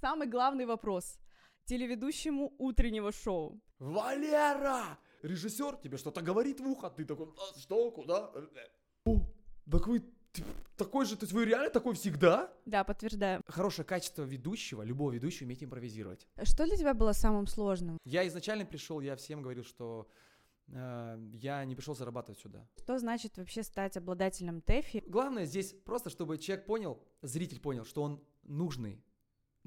Самый главный вопрос телеведущему утреннего шоу. Валера! Режиссер тебе что-то говорит в ухо, ты такой, «А, что, куда? О, так вы такой же, то есть вы реально такой всегда? Да, подтверждаю. Хорошее качество ведущего, любого ведущего уметь импровизировать. Что для тебя было самым сложным? Я изначально пришел, я всем говорил, что э, я не пришел зарабатывать сюда. Что значит вообще стать обладателем ТЭФИ? Главное здесь просто, чтобы человек понял, зритель понял, что он нужный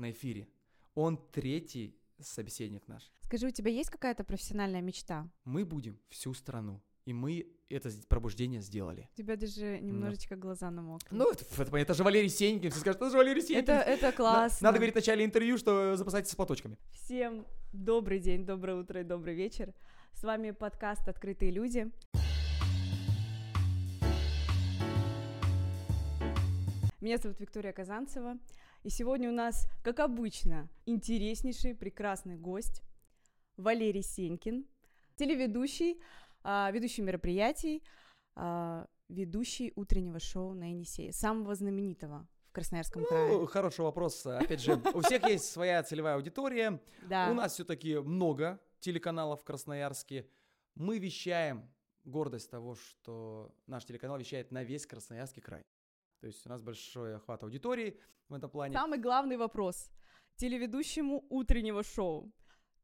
на эфире. Он третий собеседник наш. Скажи, у тебя есть какая-то профессиональная мечта? Мы будем всю страну. И мы это пробуждение сделали. У тебя даже немножечко глаза намокли. Ну, это, это, это же Валерий Сенькин. Все скажут, это же Валерий Сенькин. это, это классно. Надо говорить в начале интервью, что запасайтесь с платочками. Всем добрый день, доброе утро и добрый вечер. С вами подкаст «Открытые люди». Меня зовут Виктория Казанцева. И сегодня у нас, как обычно, интереснейший, прекрасный гость Валерий Сенькин, телеведущий, а, ведущий мероприятий, а, ведущий утреннего шоу на Енисее, самого знаменитого в Красноярском крае. Ну, хороший вопрос. Опять же, у всех есть своя целевая аудитория. Да. У нас все-таки много телеканалов в Красноярске. Мы вещаем гордость того, что наш телеканал вещает на весь Красноярский край. То есть у нас большой охват аудитории в этом плане. Самый главный вопрос телеведущему утреннего шоу.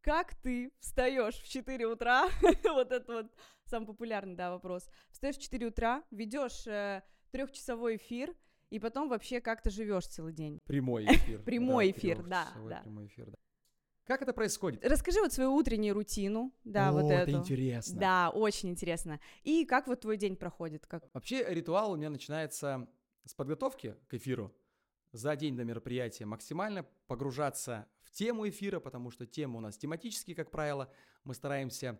Как ты встаешь в 4 утра? вот это вот самый популярный, да, вопрос. Встаешь в 4 утра, ведешь э, трехчасовой эфир, и потом вообще как ты живешь целый день. Прямой эфир. Прямой эфир, да, да. Прямой эфир, да. Как это происходит? Расскажи вот свою утреннюю рутину, да, О, вот это эту. интересно. Да, очень интересно. И как вот твой день проходит? Как... Вообще ритуал у меня начинается с подготовки к эфиру. За день до мероприятия максимально погружаться в тему эфира, потому что темы у нас тематические, как правило. Мы стараемся,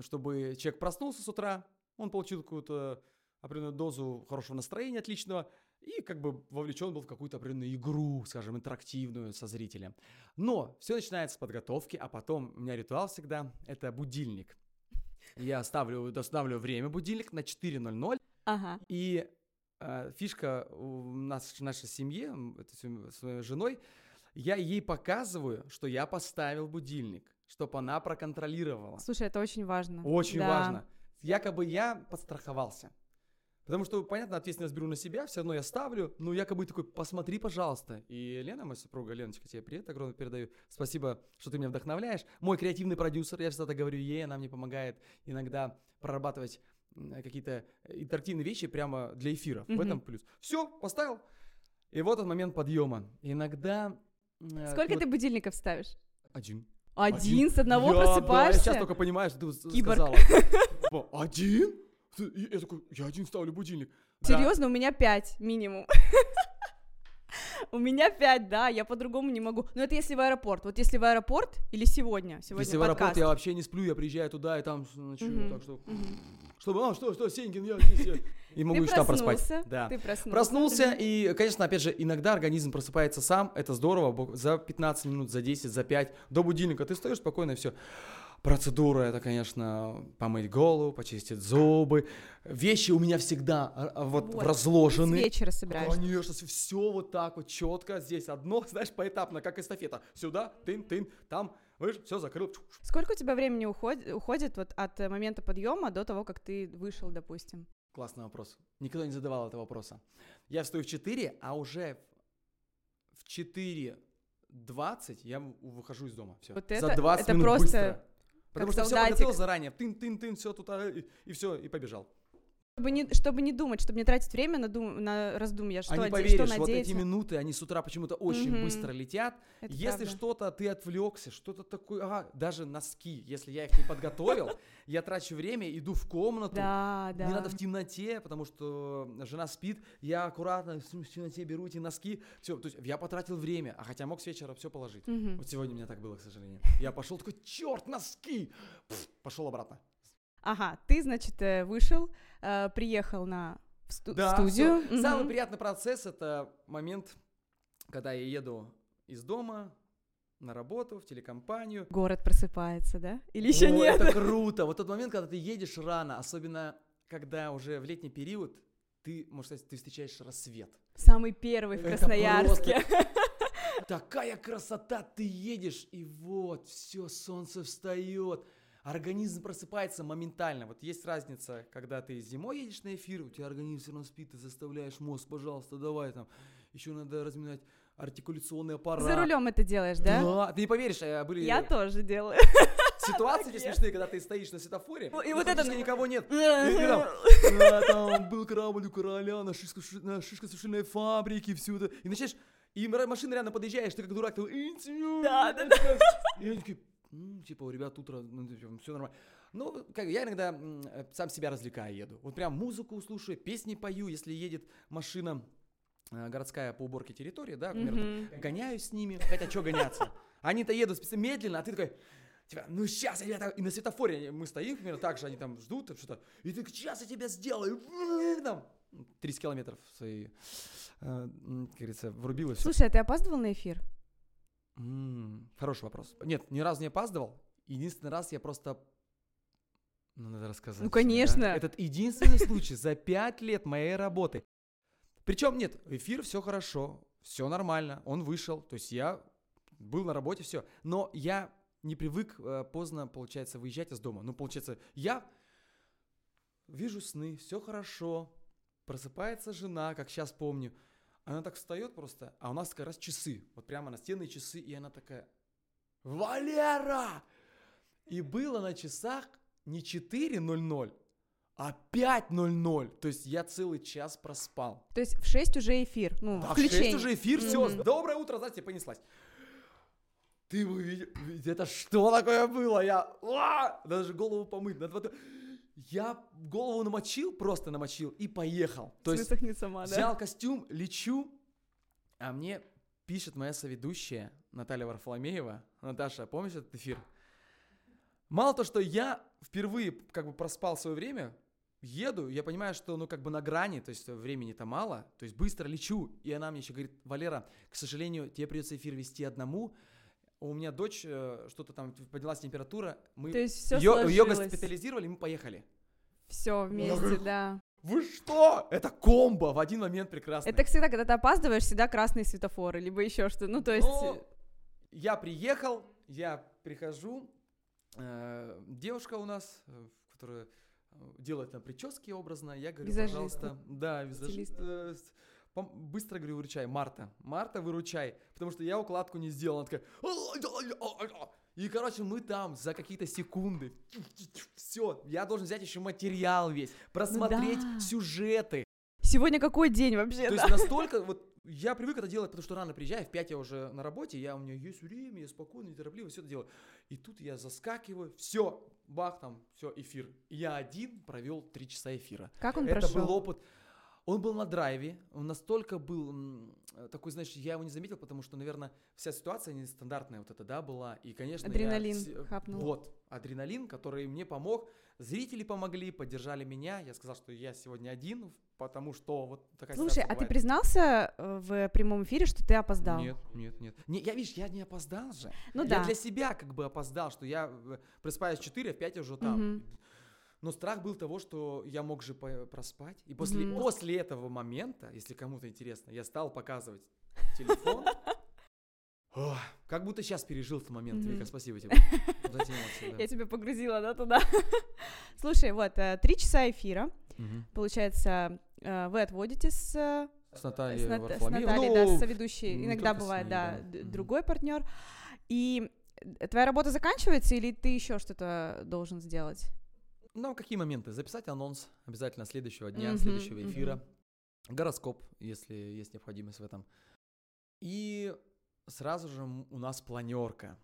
чтобы человек проснулся с утра, он получил какую-то определенную дозу хорошего настроения, отличного, и как бы вовлечен был в какую-то определенную игру, скажем, интерактивную со зрителем. Но все начинается с подготовки, а потом у меня ритуал всегда – это будильник. Я ставлю, доставлю время будильник на 4.00, Ага. и фишка у нас в нашей семье, это с моей женой, я ей показываю, что я поставил будильник, чтобы она проконтролировала. Слушай, это очень важно. Очень Да. важно. Якобы я подстраховался. Потому что, понятно, ответственность беру на себя, все равно я ставлю, но якобы такой, посмотри, пожалуйста. И Лена, моя супруга, Леночка, тебе привет огромный передаю. Спасибо, что ты меня вдохновляешь. Мой креативный продюсер, я всегда так говорю ей, она мне помогает иногда прорабатывать какие-то интерактивные вещи прямо для эфира. В Мгм. этом плюс. Все, поставил. И вот этот момент подъема. Иногда... э, Сколько вот ты будильников ставишь? Один. Один, с одного Я- Да, я просыпаешься? сейчас только понимаю, что ты Киборг. сказала. Типа, Один? И Я такой, я один ставлю будильник. Да. Серьезно, у меня пять минимум. У меня пять, да, я по-другому не могу. Но это если в аэропорт. Вот если в аэропорт или сегодня, сегодня Если в аэропорт подкаст. я вообще не сплю, я приезжаю туда и там ночую, Мгм, так что... мгм. Чтобы, а, что, что, Сенькин, я здесь. я». И могу Ты еще там проспать. Да. ты проснулся. Проснулся, и, конечно, опять же, иногда организм просыпается сам, это здорово, за 15 минут, за 10, за 5, до будильника ты встаешь спокойно, и все. Процедура это, конечно, помыть голову, почистить зубы. Вещи у меня всегда а, а, вот, Вот, С разложены. вечера собираешься. Конечно, все вот так вот четко. Здесь одно, знаешь, поэтапно, как эстафета. Сюда, тын, тын, там, видишь, все закрыл. Сколько у тебя времени уходит, уходит вот от э, момента подъема до того, как ты вышел, допустим? Классный вопрос. Никогда не задавал этого вопроса. Я встаю в 4, а уже в 4.20 я выхожу из дома. Все. Вот За это- 20 это минут просто быстро. Потому как что все солдатик. подготовил заранее. Тын-тын-тын, все тут, а, и, все, и побежал. Чтобы не, чтобы не думать, чтобы не тратить время на, дум, на раздумья, что, а не поверишь, что вот эти минуты, они с утра почему-то очень Мгм. быстро летят. Это Если правда. что-то ты отвлекся, что-то такое, ага, даже носки, если я их не подготовил, я трачу время, иду в комнату, Да, да. Мне надо в темноте, потому что жена спит, я аккуратно в темноте беру эти носки, все, то есть я потратил время, а хотя мог с вечера все положить. Вот сегодня у меня так было, к сожалению. Я пошел такой, черт, носки! Пошел обратно. Ага, ты, значит, э, вышел, э, приехал на в сту- Да, студию. всё. Самый Мгм. приятный процесс это момент, когда я еду из дома на работу, в телекомпанию. Город просыпается, да? Или еще О, нет? Это круто. Вот тот момент, когда ты едешь рано, особенно когда уже в летний период, ты, можно сказать, ты встречаешь рассвет. Самый первый в Красноярске. такая красота, ты едешь, и вот, все, солнце встает, организм просыпается моментально. Вот есть разница, когда ты зимой едешь на эфир, у тебя организм все равно спит, ты заставляешь мозг, пожалуйста, давай там, еще надо разминать артикуляционный аппарат. За рулем это делаешь, да? Да, ты не поверишь, э, были Я тоже делаю. ситуации эти смешные, когда ты стоишь на светофоре, И и вот это- никого нет. Ты там, «Да, был корабль у короля на шишко- на шишкосушильной фабрике, все это. И начинаешь, и машина реально подъезжаешь, ты как дурак, ты Да, да, И они такие, «М, типа, у ребят утро, все нормально. Ну, как я иногда э, сам себя развлекаю, еду. Вот прям музыку слушаю, песни пою, если едет машина э, городская по уборке территории, да, примеру, Мгм. там, гоняюсь с ними, хотя что гоняться? Они-то едут специально медленно, а ты такой, типа, ну сейчас я тебя... И на светофоре мы стоим, к примеру, так же они там ждут там что-то, и ты сейчас я тебя сделаю, там, 30 километров свои, э, как говорится, врубил и все. Слушай, а ты опаздывал на эфир? Хороший вопрос. Нет, ни разу не опаздывал. Единственный раз я просто... Ну, надо рассказать. Ну, да? конечно. Этот единственный случай за пять лет моей работы. Причем нет, эфир все хорошо, все нормально, он вышел, то есть я был на работе, все. Но я не привык э, поздно, получается, выезжать из дома. Ну, получается, я вижу сны, все хорошо, просыпается жена, как сейчас помню, она так встает просто, а у нас как раз часы, вот прямо настенные часы, и она такая, Валера! И было на часах не 4.00, а 5.00. То есть я целый час проспал. То есть в 6 уже эфир, ну, А в включение. 6 уже эфир, все, Мгм. доброе утро, знаете, понеслась. Ты бы видел, это что такое было? Я а, даже голову помыть. надо Я голову намочил, просто намочил и поехал. То есть Высохнет сама, да? взял костюм, лечу, а мне пишет моя соведущая Наталья Варфоломеева. Наташа, помнишь этот эфир? Мало то, что я впервые как бы проспал свое время, еду, я понимаю, что ну как бы на грани, то есть времени-то мало, то есть быстро лечу, и она мне еще говорит, Валера, к сожалению, тебе придется эфир вести одному, у меня дочь э, что-то там поднялась температура, мы То есть все ее, ее госпитализировали, мы поехали. Все вместе, говорю, да. Вы что? Это комбо в один момент прекрасно. Это всегда, когда ты опаздываешь, всегда красные светофоры, либо еще что. Ну, то есть... Ну, я приехал, я прихожу, э, девушка у нас, э, которая э, делает там прически образно, я говорю, Визажист. пожалуйста, да, визажист, Быстро говорю, выручай, Марта, Марта, выручай, потому что я укладку не сделал, она такая, и, короче, мы там за какие-то секунды, все, я должен взять еще материал весь, просмотреть да. сюжеты, Сегодня какой день вообще, то есть настолько вот я привык это делать, потому что рано приезжаю, в 5 я уже на работе, я у меня есть время, я спокойно, неторопливо все это делаю. И тут я заскакиваю, все, бах, там, все, эфир. И я один провел 3 часа эфира. Как он это прошел? был опыт. Он был на драйве, он настолько был такой, знаешь, я его не заметил, потому что, наверное, вся ситуация нестандартная вот эта, да, была. И, конечно, я Адреналин вс- хапнул. Вот, адреналин, который мне помог. Зрители помогли, поддержали меня. Я сказал, что я сегодня один, потому что вот такая Слушай, а ты признался э, в прямом эфире, что ты опоздал? Нет, нет, нет. Не, я, видишь, я не опоздал же. Ну я да. для себя как бы опоздал, что я э, просыпаюсь в 4, а в я уже там. Мгм. Но страх был того, что я мог же проспать. И после, Мгм. после этого момента, если кому-то интересно, я стал показывать телефон. Как будто сейчас пережил этот момент. Вика, спасибо тебе да. Я тебя погрузила, да, туда? Слушай, вот, э, три часа эфира, получается, э, вы отводите с, э, С Натальей с, Нат- с. Натальей, да, Ну, с соведущей. Иногда бывает, да, да. другой партнер. И твоя работа заканчивается, или ты еще что-то должен сделать? Ну, какие моменты? Записать анонс обязательно следующего дня, Мгм, следующего эфира. Гороскоп, если есть необходимость в этом. И сразу же у нас планерка.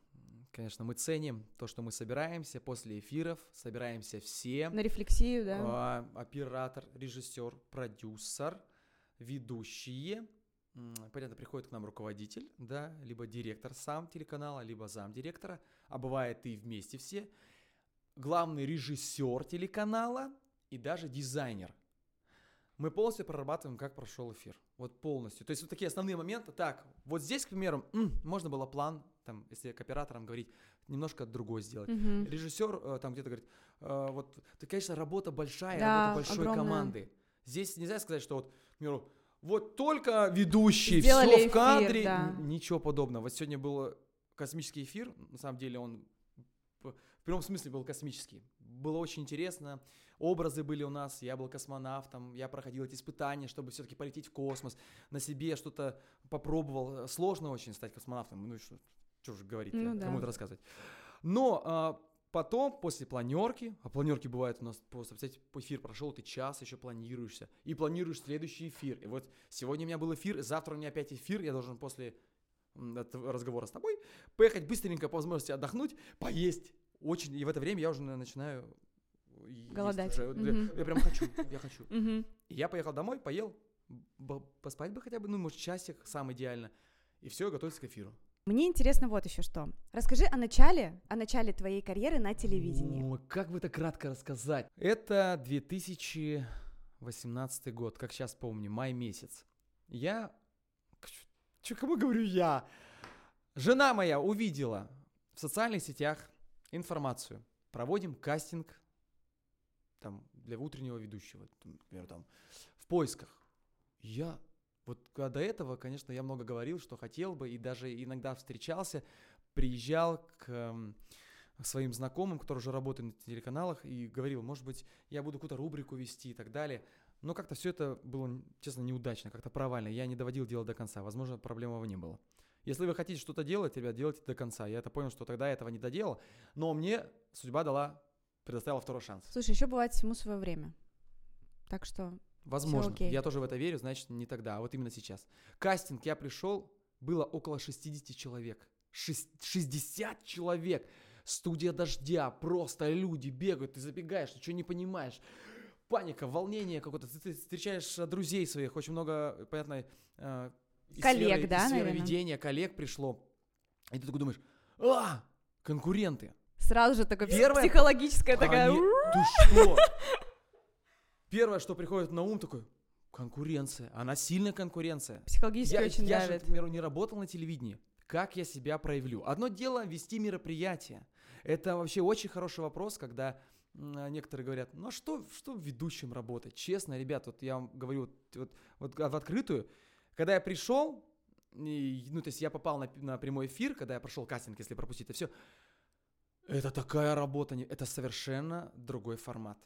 Конечно, мы ценим то, что мы собираемся после эфиров, собираемся все. На рефлексию, да? А, оператор, режиссер, продюсер, ведущие. Понятно, приходит к нам руководитель, да, либо директор сам телеканала, либо зам директора, а бывает и вместе все. Главный режиссер телеканала и даже дизайнер. Мы полностью прорабатываем, как прошел эфир. Вот полностью. То есть вот такие основные моменты. Так, вот здесь, к примеру, можно было план, там, если к операторам говорить, немножко другой сделать. Мгм. Режиссер э, там где-то говорит, э, вот, это, конечно, работа большая, Да, работа большой огромная. команды. Здесь нельзя сказать, что вот, к примеру, вот только ведущий, Сделали все эфир, в кадре, да. ничего подобного. Вот сегодня был космический эфир, на самом деле он в прямом смысле был космический. Было очень интересно, образы были у нас, я был космонавтом, я проходил эти испытания, чтобы все-таки полететь в космос, на себе что-то попробовал. Сложно очень стать космонавтом, ну что, что же говорить, Ну да. кому это рассказывать. Но а, потом, после планерки, а планерки бывают у нас просто, представьте, эфир прошел, ты час еще планируешься, и планируешь следующий эфир. И вот сегодня у меня был эфир, завтра у меня опять эфир, я должен после разговора с тобой поехать быстренько по возможности отдохнуть, поесть. Очень, и в это время я уже на- начинаю Голодать. уже. Я- Мгм. Я прям хочу, я хочу. И я поехал домой, поел, поспать бы хотя бы, ну, может, часик, сам идеально. И все, готовиться к эфиру. Мне интересно вот еще что. Расскажи о начале, о начале твоей карьеры на телевидении. О, как бы это кратко рассказать? Это 2018 год, как сейчас помню, май месяц. Я... Че, кому говорю я? Жена моя увидела в социальных сетях информацию. Проводим кастинг там, для утреннего ведущего, например, там, в поисках. Я вот а до этого, конечно, я много говорил, что хотел бы, и даже иногда встречался, приезжал к эм, своим знакомым, которые уже работают на телеканалах, и говорил, может быть, я буду какую-то рубрику вести и так далее. Но как-то все это было, честно, неудачно, как-то провально. Я не доводил дело до конца. Возможно, проблемного не было. Если вы хотите что-то делать, ребят, делайте до конца. Я это понял, что тогда я этого не доделал. Но мне судьба дала, предоставила второй шанс. Слушай, еще бывает всему свое время. Так что Возможно. Я тоже в это верю, значит, не тогда, а вот именно сейчас. Кастинг, я пришел, было около 60 человек. Шесть- 60 человек! Студия дождя, просто люди бегают, ты забегаешь, ничего не понимаешь. Паника, волнение какое-то. Ты, ты встречаешь э, друзей своих, очень много, понятно, э, из Коллег, сферы- да, из сферы наверно? ведения, коллег пришло. И ты такой думаешь, а, конкуренты. сразу же такая Первое- психологическая такая... Ты что? Первое, что приходит на ум, такой, конкуренция. Она сильная конкуренция. Психологически Я, очень я же, давит. к примеру, не работал на телевидении. Как я себя проявлю? Одно дело вести мероприятие. Это вообще очень хороший вопрос, когда некоторые говорят, ну а что, что ведущим работать? Честно, ребят, вот я вам говорю вот, вот, вот в открытую, когда я пришел, и, ну то есть я попал на, на прямой эфир, когда я прошел кастинг, если пропустить это все, это такая работа, это совершенно другой формат.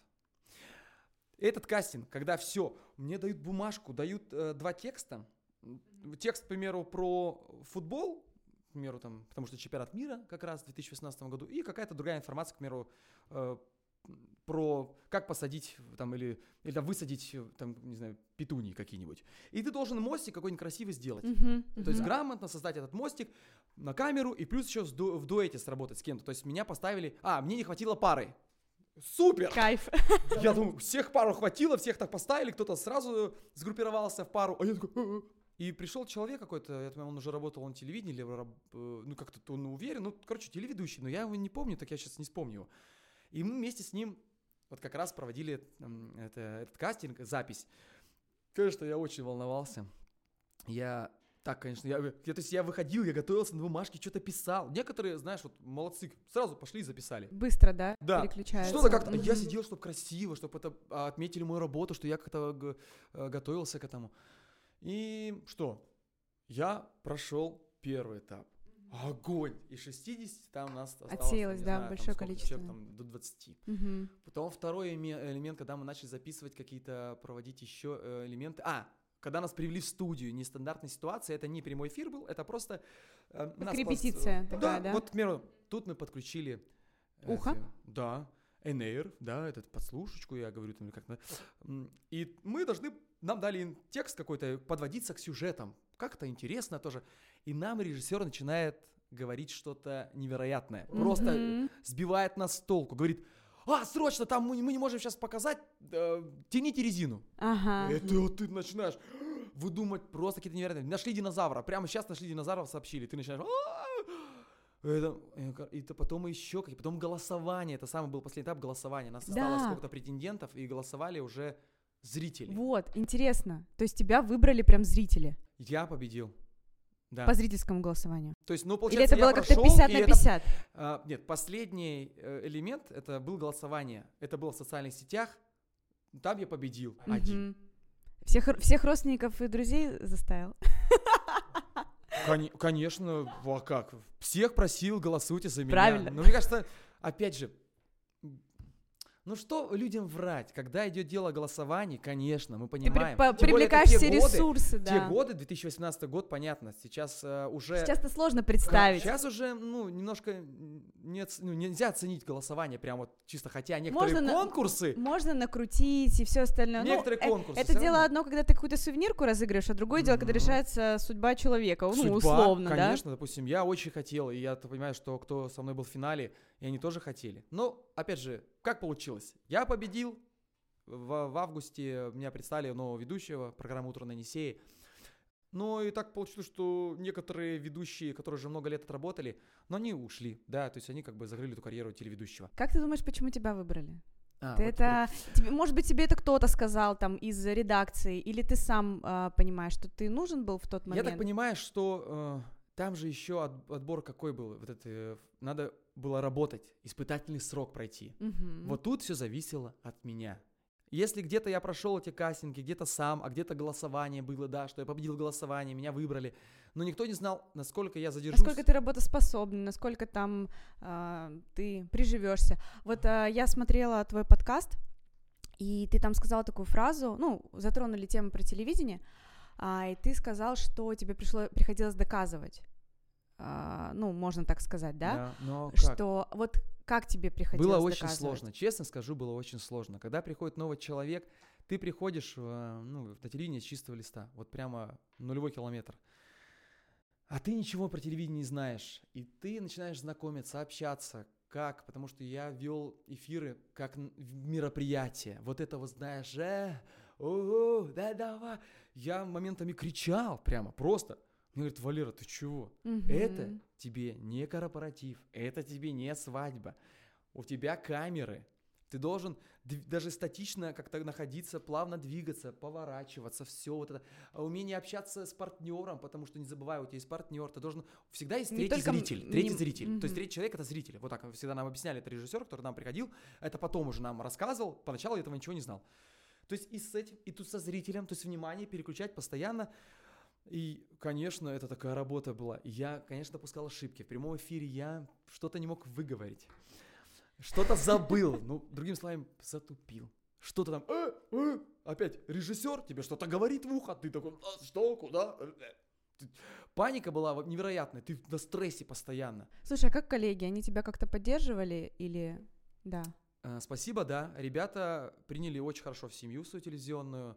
Этот кастинг, когда все, мне дают бумажку, дают э, два текста. Текст, к примеру, про футбол, к примеру, там, потому что чемпионат мира как раз в 2018 году, и какая-то другая информация, к примеру, э, про как посадить там или, или там, высадить там, не знаю, петунии какие-нибудь. И ты должен мостик какой-нибудь красивый сделать. Мгм, То есть грамотно создать этот мостик на камеру и плюс еще ду- в дуэте сработать с кем-то. То есть меня поставили... А, мне не хватило пары. Супер! Кайф. Я думаю, всех пару хватило, всех так поставили, кто-то сразу сгруппировался в пару, а я такой... И пришел человек какой-то, я думаю, он уже работал на телевидении, или э, ну как-то он уверен, ну, короче, телеведущий, но я его не помню, так я сейчас не вспомню его. И мы вместе с ним вот как раз проводили м, это, этот кастинг, запись. Конечно, я очень волновался. Я так, конечно, я, я, то есть я выходил, я готовился на бумажке, что-то писал. Некоторые, знаешь, вот молодцы, сразу пошли и записали. Быстро, да? Да. Переключается. Что-то как-то. Я Мгм. сидел, чтобы красиво, чтобы это а, отметили мою работу, что я как-то э, готовился к этому. И что? Я прошел первый этап. Огонь! И 60 там у нас осталось, Отсеялось, да, знаю, там большое сколько количество. человек, там, до 20. Мгм. Потом второй элемент, когда мы начали записывать какие-то, проводить еще э, элементы. А, когда нас привели в студию, нестандартная ситуация, это не прямой эфир был, это просто... э, нас пос- репетиция э, такая, да? вот, к примеру, тут мы подключили... э, Ухо? фи- Да, NR, да, этот подслушечку, я говорю там как-то. И мы должны, нам дали текст какой-то, подводиться к сюжетам. Как-то интересно тоже. И нам режиссер начинает говорить что-то невероятное. Просто Мгм. сбивает нас с толку, говорит, а, срочно, там мы, мы не можем сейчас показать, э, тяните резину. Ага. Это вот ты начинаешь выдумать просто какие-то невероятные. Нашли динозавра, прямо сейчас нашли динозавров, сообщили, ты начинаешь, это, э, ка- и то потом еще, какие- потом голосование, это самый был последний этап голосования. Нас осталось Да. сколько-то претендентов, и голосовали уже зрители. Вот, интересно. То есть тебя выбрали прям зрители Я победил. Да. по зрительскому голосованию? То есть, ну, Или получается, это я было как-то прошел, 50 и на это 50? А, нет, последний э, элемент это был голосование. Это было в социальных сетях. Там я победил один. Мгм. Всех, всех родственников и друзей заставил? Кони- конечно, а как? Всех просил, голосуйте за меня. Правильно. Но мне кажется, опять же, ну что людям врать, когда идет дело о голосовании, конечно, мы Ты при- понимаем. по- это привлекаешь те все годы, ресурсы, Те да. годы, 2018 год, понятно, сейчас э, уже... Сейчас-то сложно представить. Сейчас уже, ну, немножко не оц- ну, нельзя оценить голосование прям вот чисто, хотя некоторые Можно на- конкурсы, Можно накрутить и все остальное. Ну, некоторые э, конкурсы это дело равно. одно, когда ты какую-то сувенирку разыгрываешь, а другое дело, когда решается судьба человека, ну, Судьба, условно, да? конечно, допустим, я очень хотел, и я понимаю, что кто со мной был в финале, и они тоже хотели. Но, опять же, как получилось? Я победил, в, в августе меня представили нового ведущего программы «Утро на Енисее». Но и так получилось, что некоторые ведущие, которые уже много лет отработали, но они ушли, да, то есть они как бы закрыли эту карьеру телеведущего. Как ты думаешь, почему тебя выбрали? А, Ты вот это, тебе- может быть, тебе это кто-то сказал там из редакции, или ты сам а, понимаешь, что ты нужен был в тот Я момент? так понимаю, что э, там же еще от- отбор какой был? Вот это, э, надо было работать, испытательный срок пройти. Мгм. Вот тут все зависело от меня. Если где-то я прошел эти кастинги, где-то сам, а где-то голосование было, да, что я победил в голосовании, меня выбрали, но никто не знал, насколько я задержусь. Насколько ты работоспособный, насколько там а, ты приживешься. Вот а, я смотрела твой подкаст, и ты там сказала такую фразу, ну, затронули тему про телевидение, а, и ты сказал, что тебе пришло, приходилось доказывать. А, ну, можно так сказать, да? но как? Что вот как тебе приходилось Было очень доказывать? сложно, честно скажу, было очень сложно. Когда приходит новый человек, ты приходишь ну, на телевидение с чистого листа, вот прямо нулевой километр. А ты ничего про телевидение не знаешь. И ты начинаешь знакомиться, общаться. Как? Потому что я вел эфиры как в мероприятие. Вот это вот, знаешь, э, ого, да давай. Я моментами кричал прямо, просто. Мне говорят, Валера, ты чего? Это Мгм. тебе не корпоратив, это тебе не свадьба. У тебя камеры. Ты должен даже статично как-то находиться, плавно двигаться, поворачиваться, все вот это. А умение общаться с партнером, потому что не забывай, у тебя есть партнер, ты должен... Всегда есть третий только зритель, третий не- зритель. То есть третий человек это зритель. Вот так всегда нам объясняли, это режиссер, который нам приходил, это потом уже нам рассказывал, поначалу я этого ничего не знал. То есть и с этим, и тут со зрителем, то есть внимание переключать постоянно. И, конечно, это такая работа была. Я, конечно, допускал ошибки. В прямом эфире я что-то не мог выговорить. Что-то забыл. Ну, другими словами, затупил. Что-то там, э, э, опять режиссер тебе что-то говорит в ухо, ты такой, «А, что, куда? Э, э». Ты- Паника была невероятная, ты на стрессе постоянно. Слушай, а как коллеги, они тебя как-то поддерживали или... Да. Э, Спасибо, да. Ребята приняли очень хорошо в семью свою телевизионную.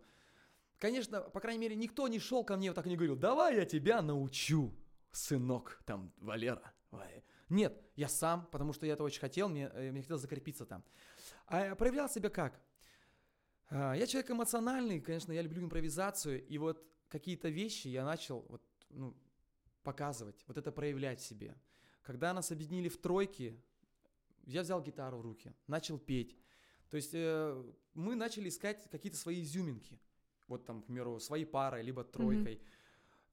Конечно, по крайней мере, никто не шел ко мне вот так и не говорил, давай я тебя научу, сынок, там, Валера. Ой». Нет, я сам, потому что я это очень хотел, мне, э, мне хотелось закрепиться там. А проявлял себя как? А, Я человек эмоциональный, конечно, я люблю импровизацию, и вот какие-то вещи я начал вот, ну, показывать, вот это проявлять себе. Когда нас объединили в тройки, я взял гитару в руки, начал петь. То есть э, мы начали искать какие-то свои изюминки. Вот там, к примеру, своей парой, либо тройкой.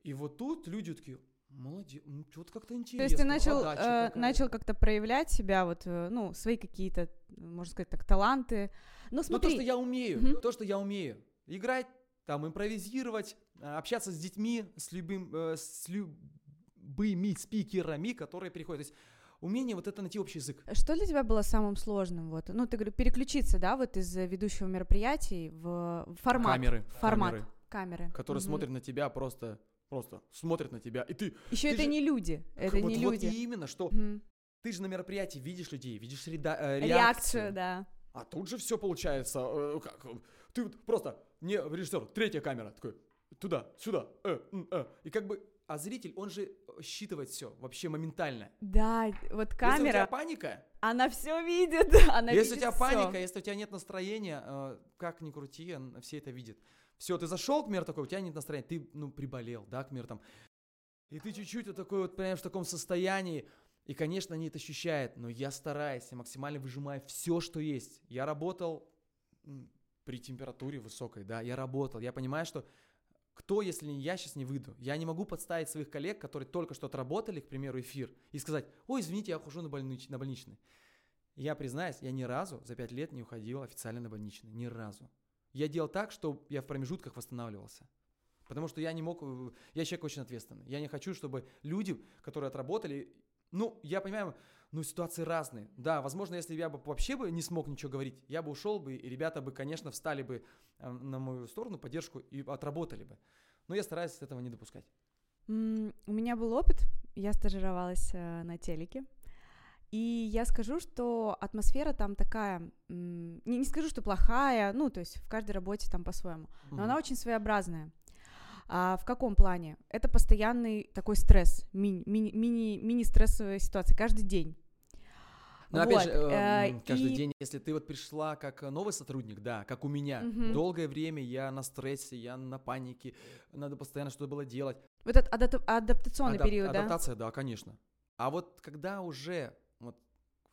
И вот тут люди такие, молодец, ну что-то как-то То интересно. есть ты начал, э, какая-то». начал как-то проявлять себя, вот, э, ну, свои какие-то, можно сказать так, таланты. Ну, Ну, смотри, то, что я умею, Мгм. то, что я умею. Играть, там, импровизировать, э, общаться с детьми, с, любым, э, с любыми спикерами, которые приходят. То есть умение вот это найти общий язык. что для тебя было самым сложным? Вот, ну, ты говорю, переключиться, да, вот из э, ведущего мероприятий в формат. Камеры, Формат. камеры, Камеры. которые смотрят на тебя просто, просто смотрят на тебя. И ты, Еще ты это же- не люди. Это вот, не вот люди. и именно, что Мгм. ты же на мероприятии видишь людей, видишь реда- э, Реакцию, реакцию. да. А тут же все получается, э, как, ты вот просто, не режиссер, третья камера, такой, туда, сюда, э, э. И как бы, а зритель, он же считывает все вообще моментально. Да, вот Если у тебя камера, паника, она все видит, она если у видит тебя всё. паника, если у тебя нет настроения, э, как ни крути, он- все это видят. Все, ты зашел, к примеру, такой, у тебя нет настроения, ты, ну, приболел, да, к примеру, там. И ты чуть-чуть вот такой вот прям в таком состоянии, и, конечно, они это ощущают, но я стараюсь, я максимально выжимаю все, что есть. Я работал при температуре высокой, да, я работал, я понимаю, что кто, если не я, сейчас не выйду. Я не могу подставить своих коллег, которые только что отработали, к примеру, эфир, и сказать, ой, извините, я ухожу на, больнич- на больничный. Я признаюсь, я ни разу за пять лет не уходил официально на больничный, ни разу. Я делал так, что я в промежутках восстанавливался. Потому что я не мог, э, я человек очень ответственный. Я не хочу, чтобы люди, которые отработали, ну, я понимаю, ну, ситуации разные. Да, возможно, если я бы вообще бы не смог ничего говорить, я бы ушел бы, и ребята бы, конечно, встали бы э, на мою сторону, поддержку, и отработали бы. Но я стараюсь этого не допускать. Mm, у меня был опыт, я стажировалась э, на телеке, и я скажу, что атмосфера там такая, не, не скажу, что плохая, ну, то есть в каждой работе там по-своему, но mm-hmm. она очень своеобразная. А в каком плане? Это постоянный такой стресс, мини, мини, мини, мини-стрессовая ситуация каждый день. Но вот. опять же, э, каждый и... день, если ты вот пришла как новый сотрудник, да, как у меня, угу. долгое время я на стрессе, я на панике, надо постоянно что-то было делать. Вот этот адап- адаптационный Адап- период, да? Адаптация, да, конечно. А вот когда уже вот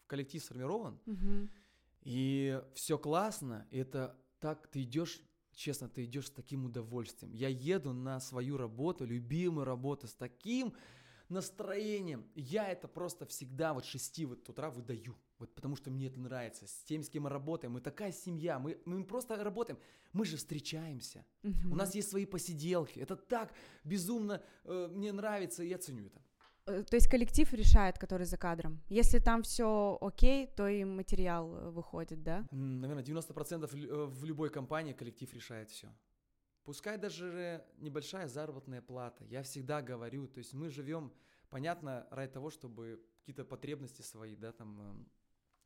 коллектив сформирован, угу. и все классно, это так, ты идешь честно, ты идешь с таким удовольствием. Я еду на свою работу, любимую работу, с таким настроением. Я это просто всегда вот 6 вот утра выдаю. Вот потому что мне это нравится. С теми, с кем мы работаем. Мы такая семья. Мы, мы просто работаем. Мы же встречаемся. Угу. У нас есть свои посиделки. Это так безумно э, мне нравится, и я ценю это. Э, то есть коллектив решает, который за кадром. Если там все окей, то и материал э, выходит, да? Наверное, 90% э, в любой компании коллектив решает все. Пускай даже небольшая заработная плата. Я всегда говорю, то есть мы живем, понятно, ради того, чтобы какие-то потребности свои, да, там эм,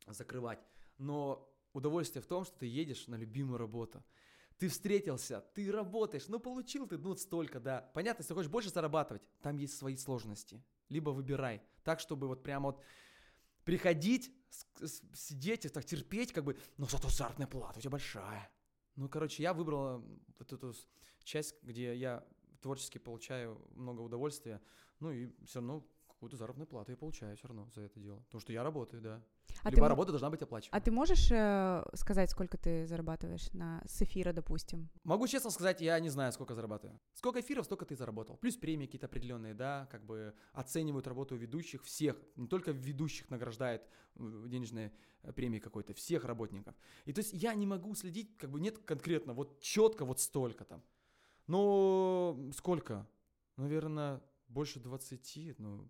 закрывать. Но удовольствие в том, что ты едешь на любимую работу. Ты встретился, ты работаешь, ну получил ты, ну столько, да. Понятно, если хочешь больше зарабатывать, там есть свои сложности либо выбирай. Так, чтобы вот прямо вот приходить, сидеть и так терпеть, как бы, ну зато азартная плата у тебя большая. Ну, короче, я выбрал вот эту часть, где я творчески получаю много удовольствия, ну и все равно какую-то заработную плату я получаю все равно за это дело. Потому что я работаю, да. А Любая ты, работа должна быть оплачиваема. А ты можешь э, сказать, сколько ты зарабатываешь на с эфира, допустим? Могу честно сказать, я не знаю, сколько зарабатываю. Сколько эфиров, столько ты заработал. Плюс премии какие-то определенные, да, как бы оценивают работу ведущих всех. Не только ведущих награждает э, денежные э, премии какой-то, всех работников. И то есть я не могу следить, как бы нет конкретно, вот четко вот столько там. Но сколько? Наверное, больше 20, ну,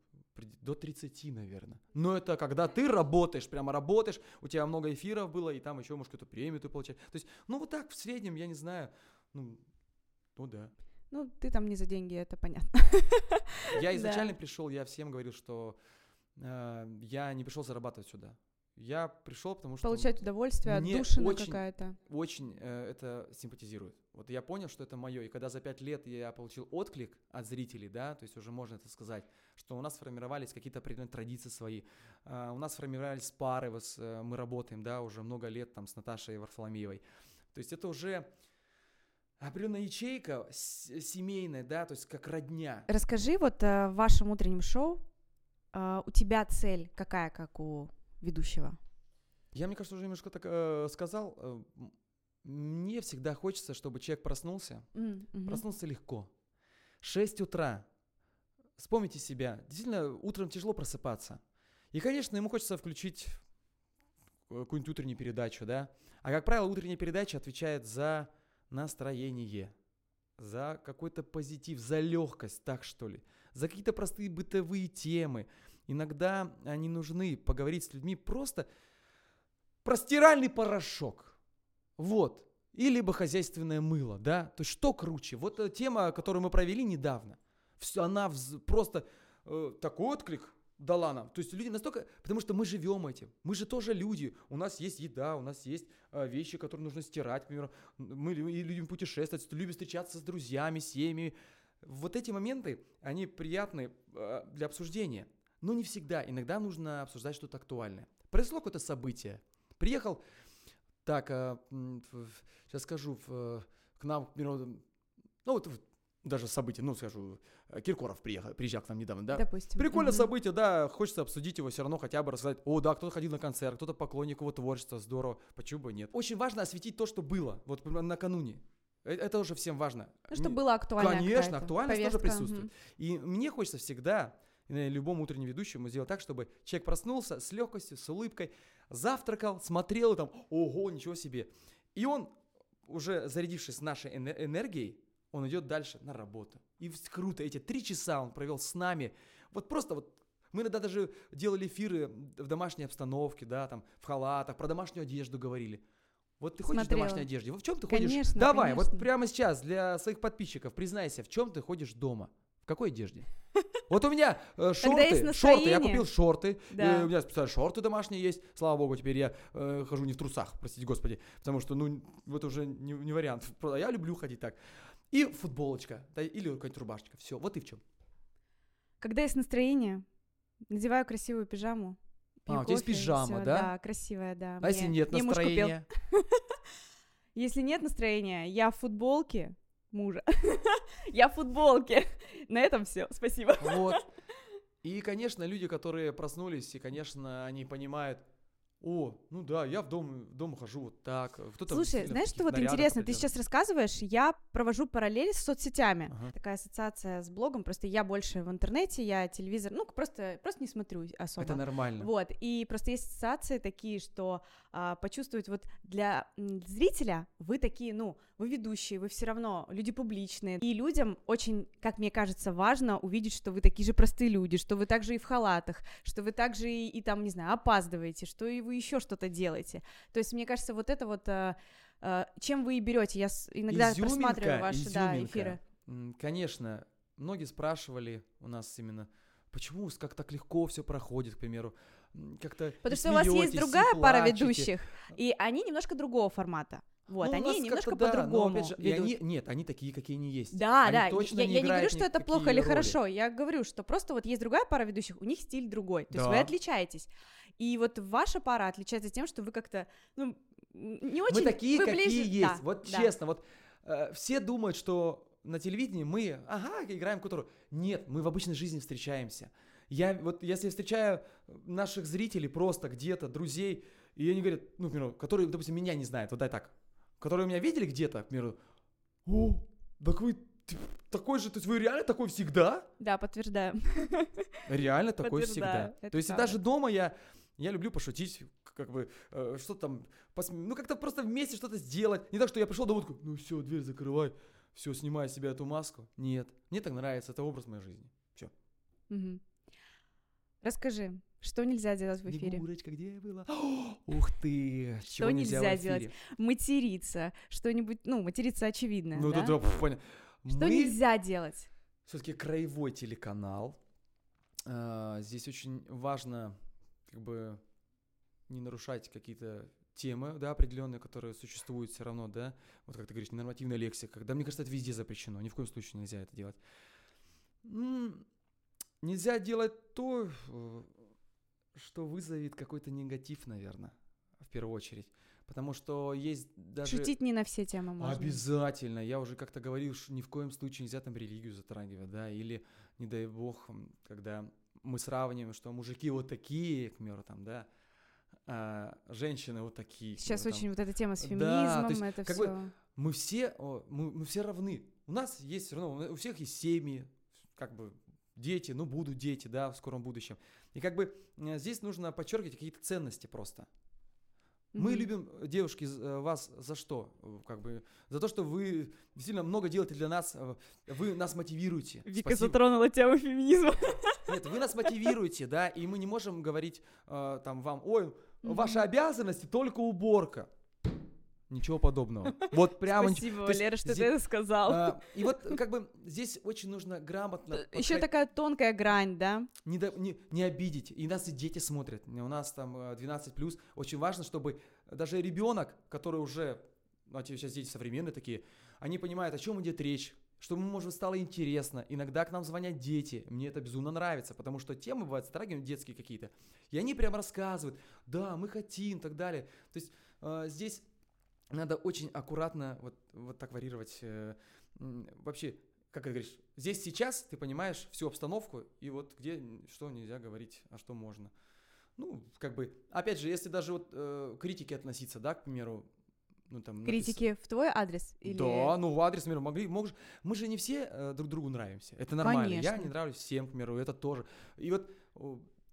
до 30, наверное. Но это когда ты работаешь, прямо работаешь, у тебя много эфиров было, и там еще, может, какую-то премию ты получаешь. То есть, ну, вот так в среднем, я не знаю, ну, ну да. Ну, ты там не за деньги, это понятно. Я изначально да. пришел, я всем говорил, что э, я не пришел зарабатывать сюда. Я пришел, потому что... Получать удовольствие, отдушина какая-то. Очень э, это симпатизирует. Вот я понял, что это мое. И когда за пять лет я получил отклик от зрителей, да, то есть уже можно это сказать, что у нас сформировались какие-то определенные традиции свои. Э, у нас сформировались пары, вот, э, мы работаем, да, уже много лет там с Наташей Варфоломеевой. То есть это уже определенная ячейка семейная, да, то есть как родня. Расскажи вот э, в вашем утреннем шоу, э, у тебя цель какая, как у ведущего? Я, мне кажется, уже немножко так э, сказал. Э, мне всегда хочется, чтобы человек проснулся. Mm-hmm. Проснулся легко. 6 утра. Вспомните себя. Действительно, утром тяжело просыпаться. И, конечно, ему хочется включить какую-нибудь утреннюю передачу, да. А, как правило, утренняя передача отвечает за настроение, за какой-то позитив, за легкость, так что ли, за какие-то простые бытовые темы, Иногда они нужны поговорить с людьми просто про стиральный порошок. Вот. И либо хозяйственное мыло, да. То есть что круче? Вот эта тема, которую мы провели недавно. Все, она вз... просто э, такой отклик дала нам. То есть люди настолько... Потому что мы живем этим. Мы же тоже люди. У нас есть еда, у нас есть э, вещи, которые нужно стирать, к примеру. Мы любим путешествовать, любим встречаться с друзьями, семьями. Вот эти моменты, они приятны э, для обсуждения. Но не всегда. Иногда нужно обсуждать что-то актуальное. Произошло какое-то событие. Приехал, так, сейчас скажу, к нам, ну вот даже событие, ну скажу, Киркоров приехал, приезжал к нам недавно, да? Допустим. Прикольное угу. событие, да, хочется обсудить его все равно, хотя бы рассказать, о, да, кто-то ходил на концерт, кто-то поклонник его творчества, здорово, почему бы нет. Очень важно осветить то, что было, вот накануне. Э, это уже всем важно. Ну, что было актуально. Конечно, актуальность повестка. тоже присутствует. Угу. И мне хочется всегда и любому утреннему ведущему сделать так, чтобы человек проснулся с легкостью, с улыбкой, завтракал, смотрел и там, ого, ничего себе. И он уже зарядившись нашей эне- энергией, он идет дальше на работу. И круто, эти три часа он провел с нами. Вот просто вот мы иногда даже делали эфиры в домашней обстановке, да, там, в халатах, про домашнюю одежду говорили. Вот ты ходишь в Смотрела. домашней одежде. Вот в чем ты ходишь? Конечно, Давай, конечно. вот прямо сейчас для своих подписчиков признайся, в чем ты ходишь дома? В какой одежде? Вот у меня э, шорты, шорты, я купил шорты, Да. э, у меня специально шорты домашние есть, слава богу, теперь я э, хожу не в трусах, простите господи, потому что, ну, вот уже не, не вариант, я люблю ходить так. И футболочка, да, или какая-нибудь рубашечка, все, вот и в чем. Когда есть настроение, надеваю красивую пижаму. пью А, у тебя есть кофе, пижама, всё. да? Да, красивая, да. А если нет настроения? Если нет настроения, я в футболке мужа. я в футболке. На этом все. Спасибо. Вот. И, конечно, люди, которые проснулись, и, конечно, они понимают, о, ну да, я в дом, в дом хожу вот так. Кто-то Слушай, в знаешь, что вот интересно? Ты сейчас рассказываешь, я провожу параллели с соцсетями. Ага. Такая ассоциация с блогом, просто я больше в интернете, я телевизор, ну, просто, просто не смотрю особо. Это нормально. Вот, и просто есть ассоциации такие, что а, почувствовать вот для зрителя вы такие, ну, вы ведущие, вы все равно люди публичные, и людям очень, как мне кажется, важно увидеть, что вы такие же простые люди, что вы также и в халатах, что вы также и, и там, не знаю, опаздываете, что и вы еще что-то делаете. То есть, мне кажется, вот это вот, а, а, чем вы и берете, я иногда Изюминка, просматриваю ваши да, эфиры. Конечно, многие спрашивали у нас именно, почему как так легко все проходит, к примеру, как-то Потому что у вас есть другая пара ведущих, и они немножко другого формата. Вот, Ну, они немножко да, по-другому же, ведут. они, нет, они такие, какие они есть. Да, Они да, точно я, не я не говорю, что это плохо или роли. хорошо, я говорю, что просто вот есть другая пара ведущих, у них стиль другой, то есть вы Да. отличаетесь. И вот ваша пара отличается тем, что вы как-то, ну, не очень... Мы такие, вы какие ближе- есть. да, вот да. честно, вот э, все думают, что на телевидении мы, ага, играем которую. Нет, мы в обычной жизни встречаемся. Я вот, если встречаю наших зрителей просто где-то, друзей, и они говорят, ну, к примеру, которые, допустим, меня не знают, вот дай так, которые меня видели где-то, к примеру, о, так вы такой же, то есть вы реально такой всегда? Да, подтверждаю. Реально такой всегда. это То есть правда. даже дома я, я люблю пошутить, как бы, э, что там, посме- ну как-то просто вместе что-то сделать. Не так, что я пришел домой, такой, ну все, дверь закрывай, все, снимай себя эту маску. Нет, мне так нравится, это образ моей жизни. Все. Мгм. Расскажи, что нельзя делать в эфире? Снегурочка, где была? Ух ты! Что чего нельзя в делать? Материться, что-нибудь, ну, материться очевидно, Ну да? да, да, понятно. Что Мы нельзя делать? все-таки краевой телеканал. А, Здесь очень важно, как бы, не нарушать какие-то темы, да, определенные, которые существуют все равно, да, вот как ты говоришь, ненормативная лексика, да, мне кажется, это везде запрещено, ни в коем случае нельзя это делать. Нельзя делать то, э, что вызовет какой-то негатив, наверное, в первую очередь, потому что есть даже... Шутить не на все темы можно. Обязательно. Я уже как-то говорил, что ни в коем случае нельзя там религию затрагивать, да, или, не дай бог, когда мы сравниваем, что мужики вот такие, к примеру, там, да, а женщины вот такие. Сейчас там. очень вот эта тема с Да, феминизмом, то есть это как все. бы Мы все, мы, мы все равны. У нас есть все равно, у всех есть семьи, как бы дети, ну будут дети, да, в скором будущем. И как бы э, здесь нужно подчеркивать какие-то ценности просто. Мы любим, э, девушки, э, вас за что? Как бы за то, что вы действительно много делаете для нас, вы нас мотивируете. Вика Спасибо. затронула тему феминизма. Нет, вы нас мотивируете, да, и мы не можем говорить э, там вам, ой, ваша обязанность только уборка. Ничего подобного. Вот прямо. нич- Спасибо, есть Валера, что зи- ты это сказал. а, И вот как бы здесь очень нужно грамотно Еще подход- такая тонкая грань, да? не, до- не, не обидеть. И нас и дети смотрят. У нас там э, 12 плюс. Очень важно, чтобы даже ребенок, который уже, ну, а сейчас дети современные такие, они понимают, о чем идет речь. Что мы, может, стало интересно. Иногда к нам звонят дети. Мне это безумно нравится, потому что темы бывают затрагивают детские какие-то. И они прям рассказывают, да, мы хотим, и так далее. То есть э, здесь надо очень аккуратно вот, вот так варьировать. э, вообще, как ты говоришь, здесь сейчас ты понимаешь всю обстановку, и вот где что нельзя говорить, а что можно. Ну, как бы, опять же, если даже вот э, к критике относиться, да, к примеру, ну там... напис- Критики в твой адрес? Или... Да, ну в адрес, например, могли, мож- мы же не все э, друг другу нравимся, это нормально. Я Конечно. не нравлюсь всем, к примеру, это тоже. И вот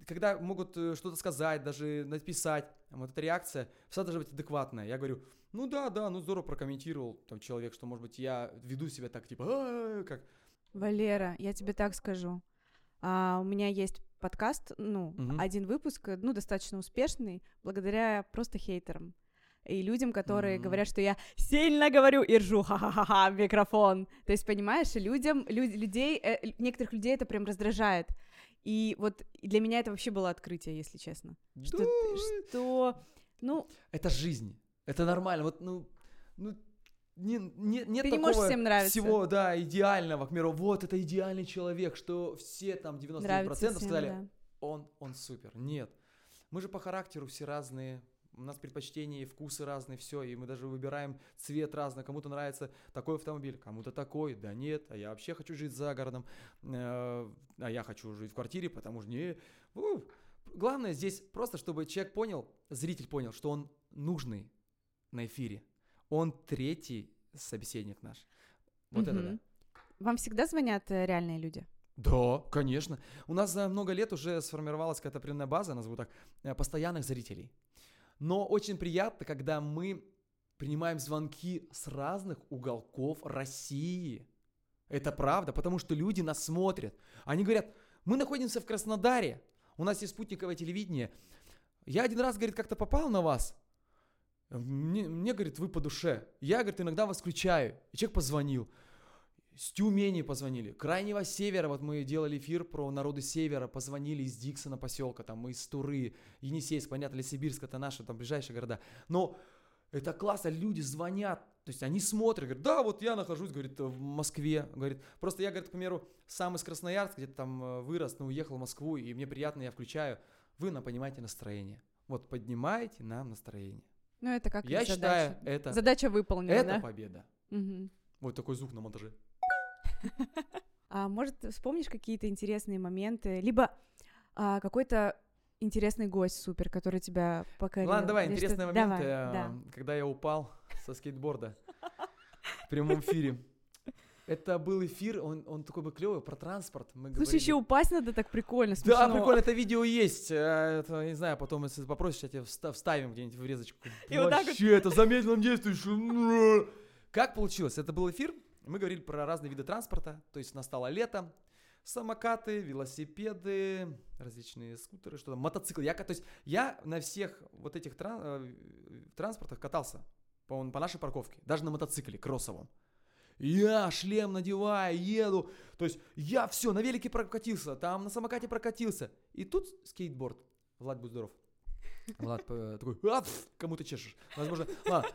когда могут э, что-то сказать, даже написать, вот эта реакция всегда должна быть адекватная. Я говорю, Ну да, да, ну здорово прокомментировал там человек, что, может быть, я веду себя так, типа, «А-а-а», как... Валера, я тебе так скажу. А, у меня есть подкаст, ну, Мгм. один выпуск, э, ну, достаточно успешный, благодаря просто хейтерам. И людям, которые М. говорят, что я сильно говорю и ржу, ха-ха-ха, в микрофон. То есть, понимаешь, людям, лю- людей, э, некоторых людей это прям раздражает. И вот для меня это вообще было открытие, если честно. Что, «Да, ты- что ну, Это жизнь. Это нормально. Вот, ну, ну не, не, нет Ты не такого можешь всем нравиться. всего, да, идеального, к примеру, вот это идеальный человек, что все там 99% нравится всем, сказали, да. он, он супер. Нет. Мы же по характеру все разные, у нас предпочтения и вкусы разные, все, и мы даже выбираем цвет разный. Кому-то нравится такой автомобиль, кому-то такой, да нет, а я вообще хочу жить за городом, э, а я хочу жить в квартире, потому что не... Главное здесь просто, чтобы человек понял, зритель понял, что он нужный на эфире. Он третий собеседник наш. Вот это да. Вам всегда звонят э, реальные люди? Да, конечно. У нас за много лет уже сформировалась какая-то определенная база, назову так, э, постоянных зрителей. Но очень приятно, когда мы принимаем звонки с разных уголков России. Это правда, потому что люди нас смотрят. Они говорят, мы находимся в Краснодаре, у нас есть спутниковое телевидение. Я один раз, говорит, как-то попал на вас. Мне, мне, говорит, вы по душе. Я, говорит, иногда вас включаю. И человек позвонил. С Тюмени позвонили, Крайнего Севера, вот мы делали эфир про народы Севера, позвонили из Диксона поселка, там из Туры, Енисейск, понятно, Лесибирск, это наши там ближайшие города. Но это классно, люди звонят, то есть они смотрят, говорят, да, вот я нахожусь, говорит, в Москве, говорит, просто я, говорит, к примеру, сам из Красноярска, где-то там э, вырос, но уехал в Москву, и мне приятно, я включаю, вы нам понимаете настроение. Вот поднимаете нам настроение. Ну, это как Я их считаю, задача. это, Задача выполнена, это да? победа. Мгм. Вот такой звук на монтаже. А может, вспомнишь какие-то интересные моменты, либо а, какой-то интересный гость супер, который тебя покорил? Ладно, давай, или интересный момент, Давай, э, да. когда я упал со скейтборда в прямом эфире. Это был эфир, он, он такой бы клевый, про транспорт. Мы Слушай, говорили. еще упасть надо так прикольно, Да, смешно. прикольно, это видео есть. э, Это, не знаю, потом, если попросишь, я тебе вста- вставим где-нибудь врезочку. И вот так вот. Вообще, это замедленном действии. Как получилось? Это был эфир, мы говорили про разные виды транспорта, то есть настало лето, самокаты, велосипеды, различные скутеры, что там, мотоциклы. Я, то есть я на всех вот этих тран- э, транспортах катался по, по нашей парковке, даже на мотоцикле кроссовом. Я шлем надеваю, еду. То есть я все, на велике прокатился, там на самокате прокатился. И тут скейтборд. Влад, будь здоров. Влад э, такой, «А, пф, кому ты чешешь? Возможно, ладно.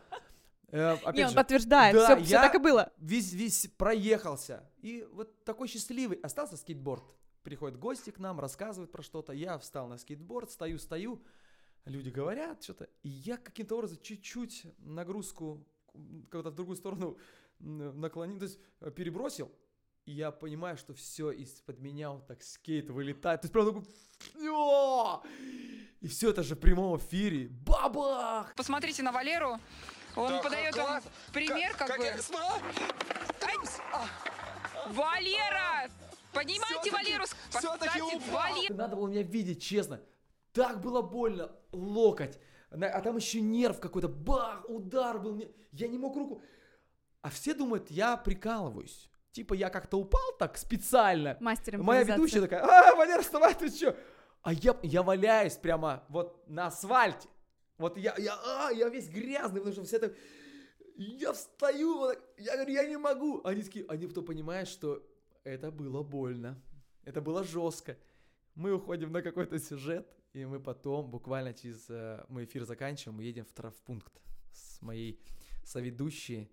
Э, Не, он же, подтверждает, да, все, я- так и было. весь, весь проехался. И вот такой счастливый. Остался скейтборд. Приходят гости к нам, рассказывают про что-то. Я встал на скейтборд, стою, стою. Люди говорят что-то. И я каким-то образом чуть-чуть нагрузку куда-то в другую сторону наклонил, то есть э, перебросил. И я понимаю, что все из-под меня вот так скейт вылетает. То есть прям такой... «О!» И все это же в прямом эфире. Бабах! Посмотрите на Валеру. Он Да, подает вам класс. пример, как, бы. я- сма- Валера! Поднимайте Всё-таки- Валеру! упал. Валеру! Надо было меня видеть, честно. Так было больно. Локоть. А там еще нерв какой-то. Бах! Удар был. мне- Я не мог руку... А все думают, я прикалываюсь. Типа я как-то упал так специально. Мастер Моя ведущая такая, а, Валера, вставай, ты что? А я, я валяюсь прямо вот на асфальте. Вот я, я, а, я весь грязный, потому что все это... Я встаю, вот так, я говорю, я не могу. Они такие, они потом понимают, что это было больно. Это было жестко. Мы уходим на какой-то сюжет, и мы потом, буквально через... э, Мы эфир заканчиваем, мы едем в травпункт с моей соведущей.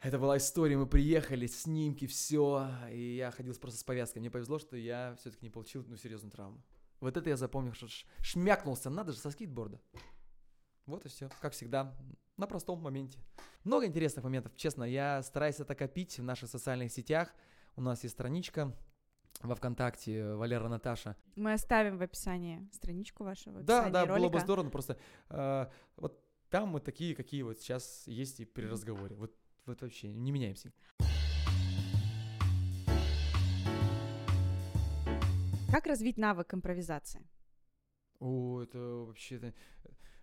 Это была история, мы приехали, снимки, все, и я ходил просто с повязкой. Мне повезло, что я все-таки не получил, ну, серьезную травму. Вот это я запомнил, что шмякнулся, надо же, со скейтборда. Вот и все, как всегда, на простом моменте. Много интересных моментов, честно, я стараюсь это копить в наших социальных сетях. У нас есть страничка во ВКонтакте, Валера Наташа. Мы оставим в описании страничку вашего. Да, да, было бы ролика. здорово, но просто э, вот там мы такие, какие вот сейчас есть и при разговоре. Вот, вот вообще не меняемся. Как развить навык импровизации? О, это вообще-то...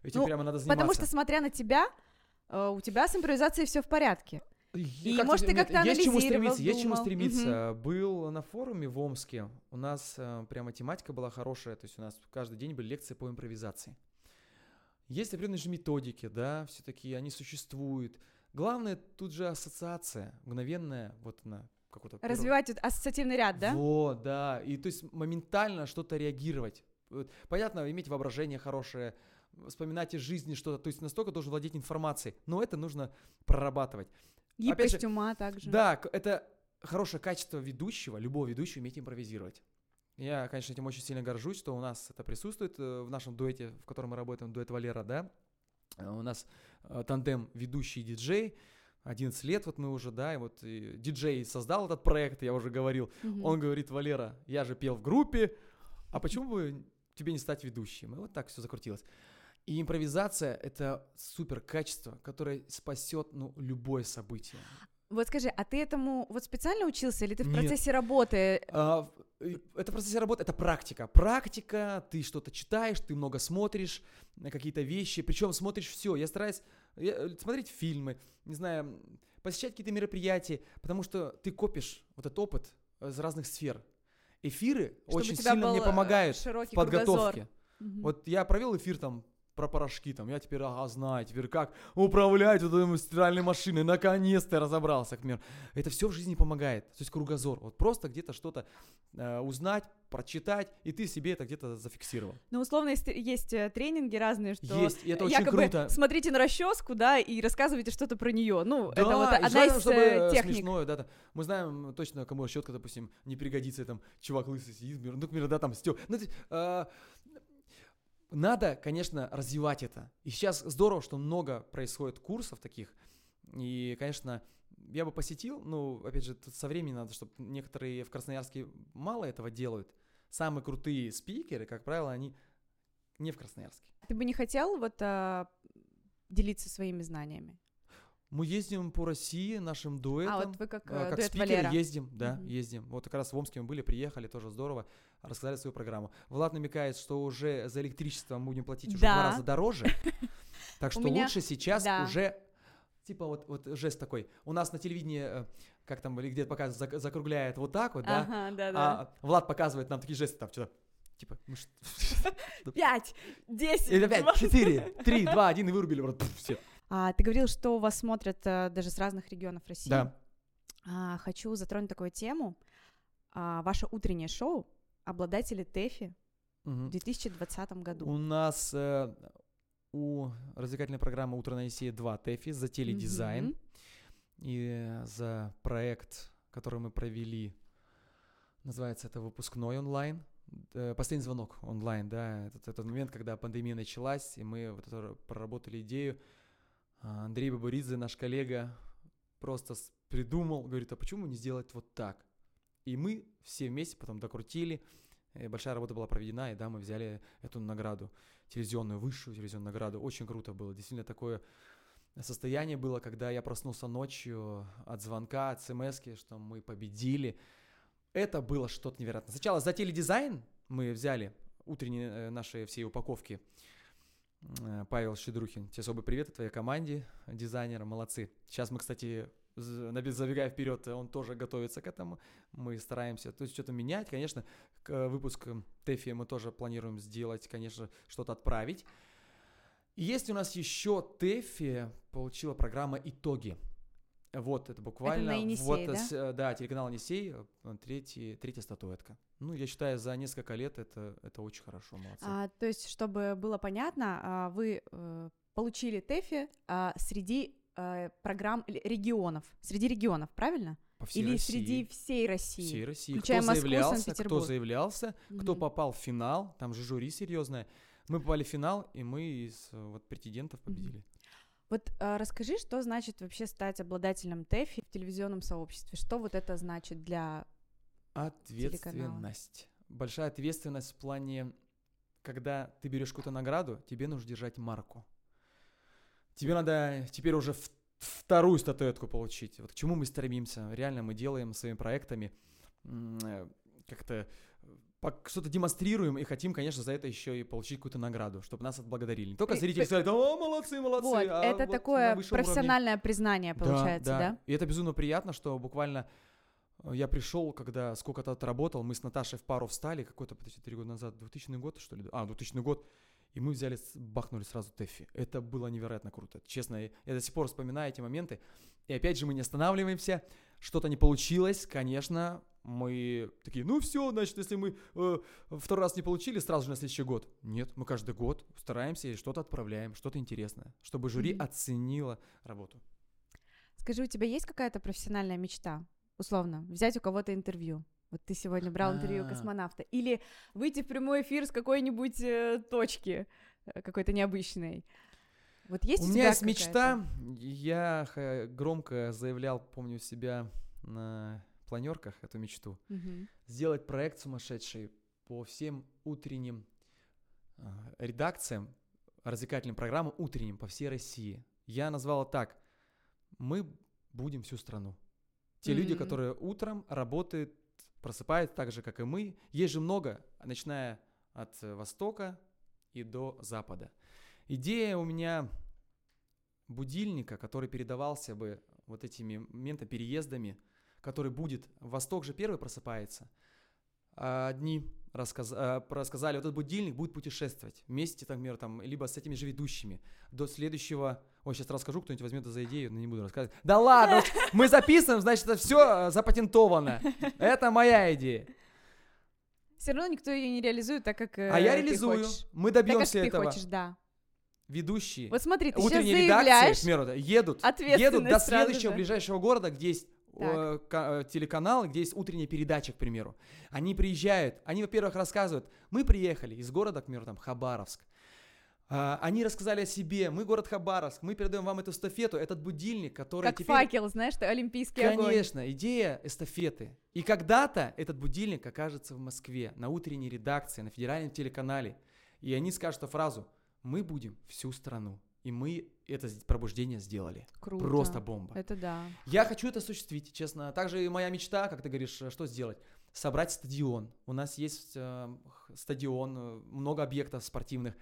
Этим Ну, прямо надо заниматься. Потому что, смотря на тебя, э, у тебя с импровизацией все в порядке. И, как может, ты как-то Есть чему стремиться, есть к чему думал. стремиться. Был на форуме в Омске, у нас э, прямо тематика была хорошая, то есть у нас каждый день были лекции по импровизации. Есть определенные же методики, да, все-таки они существуют. Главное тут же ассоциация, мгновенная, вот она какой-то... первый- Развивать вот ассоциативный ряд, да? Вот, да. И то есть моментально что-то реагировать. Понятно, иметь воображение хорошее, вспоминать из жизни что-то. То есть настолько должен владеть информацией. Но это нужно прорабатывать. Гибкость опять же, ума также. Да, это хорошее качество ведущего, любого ведущего уметь импровизировать. Я, конечно, этим очень сильно горжусь, что у нас это присутствует э, в нашем дуэте, в котором мы работаем, дуэт Валера, да. Э, У нас э, тандем ведущий диджей. 11 лет вот мы уже, да, и вот и диджей создал этот проект, я уже говорил. Мгм. Он говорит, Валера, я же пел в группе, а почему бы тебе не стать ведущим? И вот так все закрутилось. И импровизация — это супер качество, которое спасет, ну, любое событие. Вот скажи, а ты этому вот специально учился, или ты в Нет. процессе работы? А, это в процессе работы, это практика. Практика, ты что-то читаешь, ты много смотришь на какие-то вещи, причем смотришь все. Я стараюсь смотреть фильмы, не знаю, посещать какие-то мероприятия, потому что ты копишь вот этот опыт из разных сфер. Эфиры Чтобы очень сильно мне э, помогают в подготовке. кругозор. Мгм. Вот я провел эфир там про порошки, там, я теперь, ага, знаю, теперь как управлять вот этой стиральной машиной, наконец-то я разобрался, к примеру. Это все в жизни помогает, то есть кругозор, вот просто где-то что-то э, узнать, прочитать, и ты себе это где-то зафиксировал. Ну, условно, есть, есть э, тренинги разные, что Есть, и это очень якобы круто. смотрите на расческу, да, и рассказывайте что-то про нее. Ну, это вот одна желательно, из чтобы, э, э, техник. смешное, да, там. мы знаем точно, кому щетка, допустим, не пригодится, там чувак лысый сидит, ну, к примеру, да, там, стё. Ну, э, надо, конечно, развивать это. И сейчас здорово, что много происходит курсов таких. И, конечно, я бы посетил, ну, опять же, тут со временем надо, чтобы некоторые в Красноярске мало этого делают. Самые крутые спикеры, как правило, они не в Красноярске. Ты бы не хотел вот а, делиться своими знаниями? Мы ездим по России нашим дуэтом. а, вот вы как, А, э, как дуэт спикеры Валера. ездим, да, Мгм. ездим. Вот как раз в Омске мы были, приехали, тоже здорово, рассказали свою программу. Влад намекает, что уже за электричество мы будем платить уже в Да. два раза дороже. Так что меня- лучше сейчас да. уже, типа вот, вот жест такой. У нас на телевидении, э, как там, или где-то показывают, зак- закругляет вот так вот, да, Ага, да, да. а Влад показывает нам такие жесты, там что-то, типа, ну что- Пять, десять, и опять двадцать. 4, 3, 2, 1 и вырубили, вот, все. А, ты говорил, что вас смотрят а, даже с разных регионов России. Да. А, хочу затронуть такую тему. А, ваше утреннее шоу «Обладатели ТЭФИ» в Мгм. 2020 году. У нас э, у развлекательной программы «Утро на Есее» два ТЭФИ за теледизайн Мгм. и за проект, который мы провели, называется это «Выпускной онлайн». Э, Последний звонок онлайн, да, этот, этот момент, когда пандемия началась, и мы вот это проработали идею. А, Андрей Бабуридзе, наш коллега, просто придумал, говорит, а почему не сделать вот так? И мы все вместе потом докрутили, большая работа была проведена, и да, мы взяли эту награду, телевизионную, высшую телевизионную награду. Очень круто было, действительно такое состояние было, когда я проснулся ночью от звонка, от смс что мы победили. Это было что-то невероятное. Сначала за теледизайн мы взяли утренние э, наши все упаковки. Э, Павел Щедрухин, тебе особый привет твоей команде дизайнера, молодцы. Сейчас мы, кстати, забегая вперед, он тоже готовится к этому. Мы стараемся, то есть что-то менять, конечно, к э, выпуску ТЭФИ мы тоже планируем сделать, конечно, что-то отправить. И есть у нас еще ТЭФИ, получила программа «Итоги». Вот это буквально. на Енисее, вот, да? э, да, телеканал Енисей, э, третий, третья статуэтка. Ну, я считаю, за несколько лет это, это очень хорошо, молодцы. А, то есть, чтобы было понятно, а, вы э, получили ТЭФИ а, среди э, программ регионов, среди регионов, правильно? По всей Или России. среди всей России? всей России. включая кто Москву, заявлялся, кто заявлялся, кто Мгм. попал в финал, там же жюри серьезное. Мы попали в финал, и мы из э, вот претендентов победили. Вот а, расскажи, что значит вообще стать обладателем ТЭФИ в телевизионном сообществе? Что вот это значит для... Ответственность. Большая ответственность в плане, когда ты берешь какую-то награду, тебе нужно держать марку. Тебе надо теперь уже вторую статуэтку получить. Вот к чему мы стремимся. Реально мы делаем своими проектами э, как-то пок- что-то демонстрируем и хотим, конечно, за это еще и получить какую-то награду, чтобы нас отблагодарили. Не только При- зрители при- сказали, о, молодцы, молодцы. Вот, а это вот такое высшем уровне». профессиональное признание получается, да? И это безумно приятно, что буквально э, я пришел, когда сколько-то отработал, мы с Наташей в пару встали, какой-то, подожди, три года назад, 2000 год, что ли? А, 2000 год. И мы взяли, бахнули сразу Тэффи. Это было невероятно круто. Честно, я до сих пор вспоминаю эти моменты. И опять же, мы не останавливаемся. Что-то не получилось, конечно, мы такие, ну все, значит, если мы э, второй раз не получили, сразу же на следующий год. Нет, мы каждый год стараемся и что-то отправляем, что-то интересное, чтобы жюри Мгм. оценило работу. Скажи, у тебя есть какая-то профессиональная мечта? Условно, взять у кого-то интервью. Вот ты сегодня брал интервью А. космонавта. Или выйти в прямой эфир с какой-нибудь э, точки, э, какой-то необычной. Вот есть у, У меня есть мечта. Я громко заявлял, помню себя на планерках эту мечту. Мгм. Сделать проект сумасшедший по всем утренним а, редакциям, развлекательным программам утренним по всей России. Я назвал это так. Мы будем всю страну. Те люди, Мгм. которые утром работают, просыпаются так же, как и мы. Есть же много, начиная от э, востока и до запада. Идея у меня будильника, который передавался бы вот этими моментами, переездами, который будет, Восток же первый просыпается, а одни рассказ- а, рассказали, вот этот будильник будет путешествовать вместе, так, например, там, либо с этими же ведущими до следующего, ой, сейчас расскажу, кто-нибудь возьмет это за идею, но не буду рассказывать. Да ладно, мы записываем, значит, это все запатентовано. Это моя идея. Все равно никто ее не реализует, так как э, А я ты реализую. хочешь. Мы Так добьемся ты этого. хочешь, да. Ведущие. Вот смотри, ты сейчас утренние редакции, к примеру, едут, едут до следующего же. ближайшего города, где есть Так. э, ка- телеканал, где есть утренняя передача, к примеру. Они приезжают, они, во-первых, рассказывают, мы приехали из города, к примеру, там, Хабаровск. А, они рассказали о себе, мы город Хабаровск, мы передаем вам эту эстафету, этот будильник, который как теперь... факел, знаешь, что олимпийский огонь. Конечно, идея эстафеты. И когда-то этот будильник окажется в Москве, на утренней редакции, на федеральном телеканале. И они скажут эту фразу «Мы будем всю страну». И мы это пробуждение сделали. Круто. Просто бомба. Это да. Я хочу это осуществить, честно. Также моя мечта, как ты говоришь, э, что сделать? Собрать стадион. У нас есть э, стадион, э, много объектов спортивных.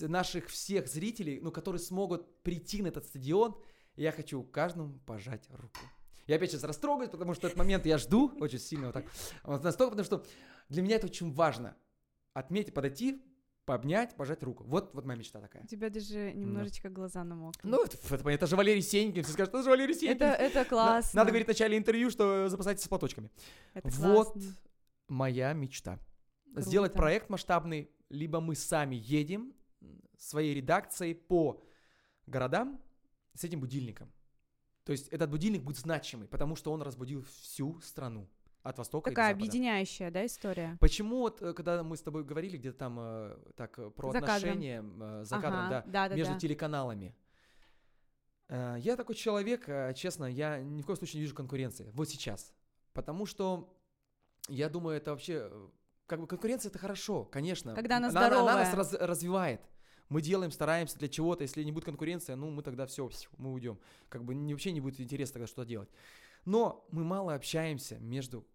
Наших всех зрителей, ну, которые смогут прийти на этот стадион, я хочу каждому пожать руку. Я опять сейчас растрогаюсь, потому что этот момент я жду очень сильно вот так. Вот настолько, потому что для меня это очень важно. Отметить, подойти, пообнять, пожать руку. Вот, вот моя мечта такая. У тебя даже немножечко глаза намокли. Ну, это, это, это же Валерий Сенькин. Все скажут, это же Валерий Сенькин. это, это классно. Надо говорить в начале интервью, что запасайтесь с платочками. Это Вот классно. моя мечта. Круто. Сделать проект масштабный, либо мы сами едем своей редакцией по городам с этим будильником. То есть этот будильник будет значимый, потому что он разбудил всю страну от востока и до Такая запада. объединяющая, да, история? Почему вот, э, когда мы с тобой говорили где-то там э, так э, про За кадром. отношения э, за кадром, да, да, да, между телеканалами. Э, Я такой человек, э, честно, я ни в коем случае не вижу конкуренции. Вот сейчас. Потому что я думаю, это вообще... э, Как бы конкуренция это хорошо, конечно. Когда она она, она нас здоровая. раз- развивает. Мы делаем, стараемся для чего-то. Если не будет конкуренция, ну мы тогда все, мы уйдем. Как бы не- вообще не будет интереса тогда что делать. Но мы мало общаемся между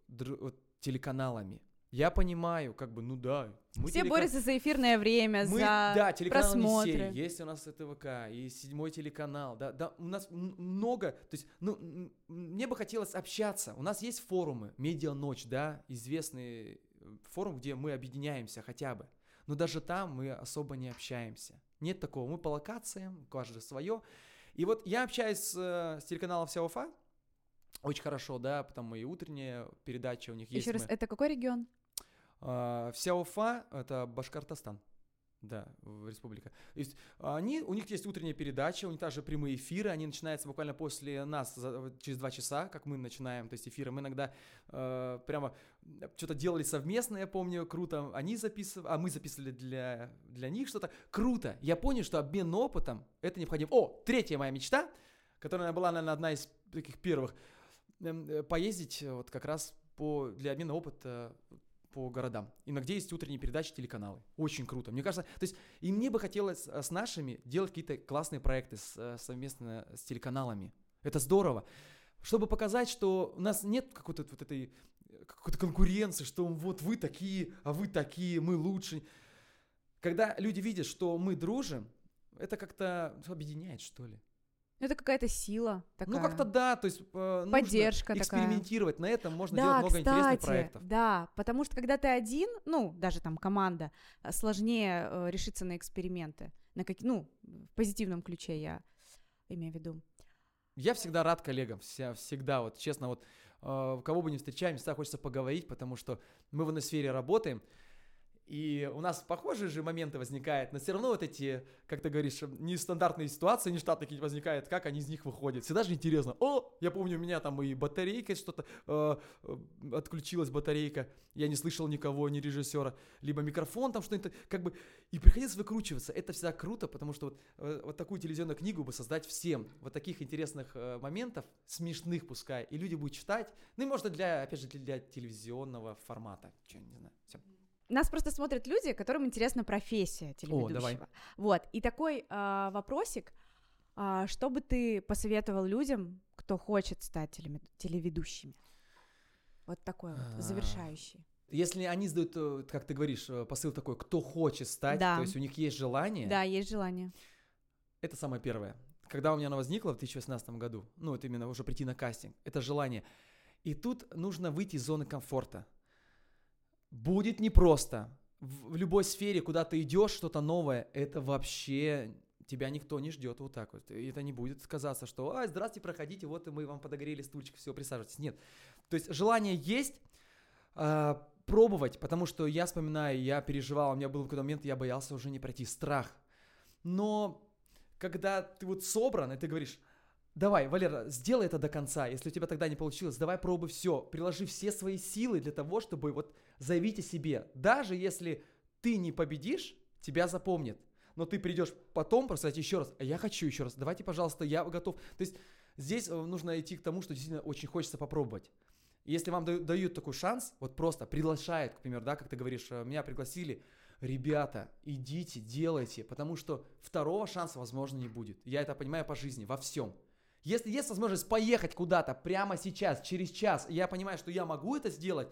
телеканалами. Я понимаю, как бы, ну да. Мы Все телека- борются за эфирное время, мы, за да, телеканал просмотры. Енисей, есть у нас ТВК, и седьмой телеканал, да, да, у нас много, то есть, ну, мне бы хотелось общаться, у нас есть форумы, Медиа Ночь, да, известный э, форум, где мы объединяемся хотя бы, но даже там мы особо не общаемся, нет такого, мы по локациям, каждый свое, и вот я общаюсь с, э, с телеканалом Вся Уфа, очень хорошо, да, потому и утренняя передача у них есть. Еще раз, мы- это какой регион? а, Вся Уфа — это Башкортостан. Да, республика. То есть они, у них есть утренняя передача, у них также прямые эфиры, они начинаются буквально после нас, за- через два часа, как мы начинаем, то есть эфиры. Мы иногда э, прямо что-то делали совместно, я помню, круто. Они записывали, а мы записывали для, для них что-то. Круто. Я понял, что обмен опытом — это необходимо. О, третья моя мечта, которая была, наверное, одна из таких первых, поездить э, вот как раз по, для обмена опыта по городам. И на где есть утренние передачи, телеканалы. Очень круто. Мне кажется, то есть и мне бы хотелось э, с нашими делать какие-то классные проекты с, э, совместно с телеканалами. Это здорово. Чтобы показать, что у нас нет какой-то вот этой какой-то конкуренции, что вот вы такие, а вы такие, мы лучше. Когда люди видят, что мы дружим, это как-то объединяет, что ли. Это какая-то сила такая. Ну, как-то да, то есть э, нужно Поддержка такая. экспериментировать. На этом можно да, делать много кстати, интересных проектов. Да, потому что когда ты один, ну, даже там команда, э, сложнее э, решиться на эксперименты. На как, ну, в позитивном ключе я имею в виду. Я всегда рад коллегам, вся, всегда, вот честно, вот э, кого бы ни встречаем, всегда хочется поговорить, потому что мы в одной сфере работаем, и у нас похожие же моменты возникают, но все равно вот эти, как ты говоришь, нестандартные ситуации, нештатные какие-то возникают, как они из них выходят. Всегда же интересно. О, я помню, у меня там и батарейка что-то, э, э, отключилась батарейка, я не слышал никого, ни режиссера, либо микрофон там что-нибудь, как бы, и приходилось выкручиваться. Это всегда круто, потому что вот, э, вот такую телевизионную книгу бы создать всем, вот таких интересных э, моментов, смешных пускай, и люди будут читать, ну и может для, опять же, для телевизионного формата, что не знаю, все. Нас просто смотрят люди, которым интересна профессия телеведущего. давай. Вот. И такой а, вопросик, а, что бы ты посоветовал людям, кто хочет стать телеведущими? Вот такой вот, А. завершающий. Если они задают, э, как ты говоришь, э, посыл такой, кто хочет стать, Да. то есть у них есть желание, Да, есть желание. это самое первое. Когда у меня оно возникло в 2018 году, ну, это именно уже прийти на кастинг, это желание. И тут нужно выйти из зоны комфорта. Будет непросто. В, любой сфере, куда ты идешь, что-то новое, это вообще тебя никто не ждет вот так вот. Это не будет казаться, что «А, здравствуйте, проходите, вот мы вам подогрели стульчик, все, присаживайтесь». Нет. То есть желание есть, а, пробовать, потому что я вспоминаю, я переживал, у меня был какой-то момент, я боялся уже не пройти, страх. Но когда ты вот собран, и ты говоришь, давай, Валера, сделай это до конца, если у тебя тогда не получилось, давай пробуй все, приложи все свои силы для того, чтобы вот заявить о себе. Даже если ты не победишь, тебя запомнят. Но ты придешь потом просто сказать еще раз, а я хочу еще раз, давайте, пожалуйста, я готов. То есть здесь э, нужно идти к тому, что действительно очень хочется попробовать. Если вам дают, дают такой шанс, вот просто приглашают, к примеру, да, как ты говоришь, э, меня пригласили, ребята, идите, делайте, потому что второго шанса, возможно, не будет. Я это понимаю по жизни, во всем. Если есть возможность поехать куда-то прямо сейчас, через час, я понимаю, что я могу это сделать,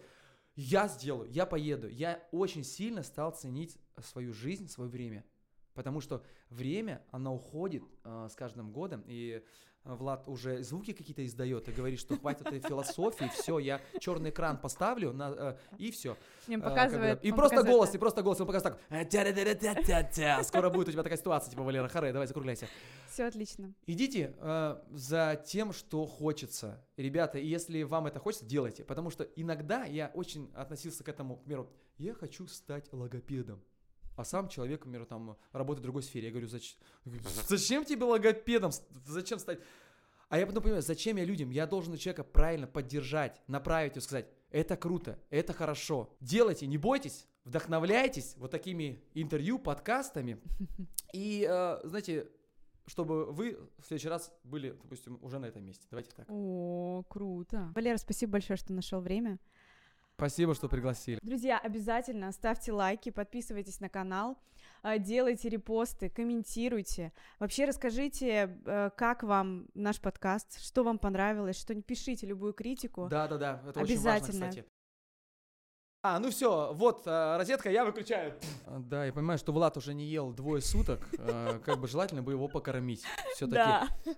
я сделаю, я поеду. Я очень сильно стал ценить свою жизнь, свое время. Потому что время, оно уходит э, с каждым годом, и э, Влад уже звуки какие-то издает и говорит, что хватит этой философии, все, я черный экран поставлю, на, э, и все. Как бы, показывает... И просто показывает голос, так. и просто голос, он показывает так. «Э, тя-ля-тя-тя-тя-тя». Скоро будет у тебя такая ситуация, типа Валера Харе, давай закругляйся. Все отлично. Идите э, за тем, что хочется. Ребята, и если вам это хочется, делайте. Потому что иногда я очень относился к этому, к примеру, я хочу стать логопедом. А сам человек, к примеру, там работает в другой сфере. Я говорю, зачем, тебе логопедом? Зачем стать? А я потом понимаю, зачем я людям? Я должен человека правильно поддержать, направить и сказать, это круто, это хорошо. Делайте, не бойтесь, вдохновляйтесь вот такими интервью, подкастами. И, э, знаете, чтобы вы в следующий раз были, допустим, уже на этом месте. Давайте так. О, круто. Валера, спасибо большое, что нашел время. Спасибо, что пригласили. Друзья, обязательно ставьте лайки, подписывайтесь на канал, а, делайте репосты, комментируйте. Вообще расскажите, э, как вам наш подкаст, что вам понравилось, что не пишите любую критику. Да, да, да. Это очень важно, кстати. А, ну все, вот э, розетка, я выключаю. Да, я понимаю, что Влад уже не ел двое суток. э, Как бы желательно бы его покормить. Все-таки.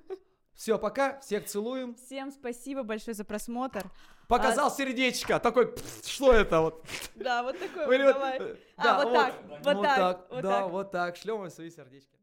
Да. Все, пока. Всех целуем. Всем спасибо большое за просмотр. Показал сердечко. Такой, «Пф, что это вот? Да, вот такой вот, давай. А, да, вот так, вот так, вот да, так. вот так. Шлем свои сердечки.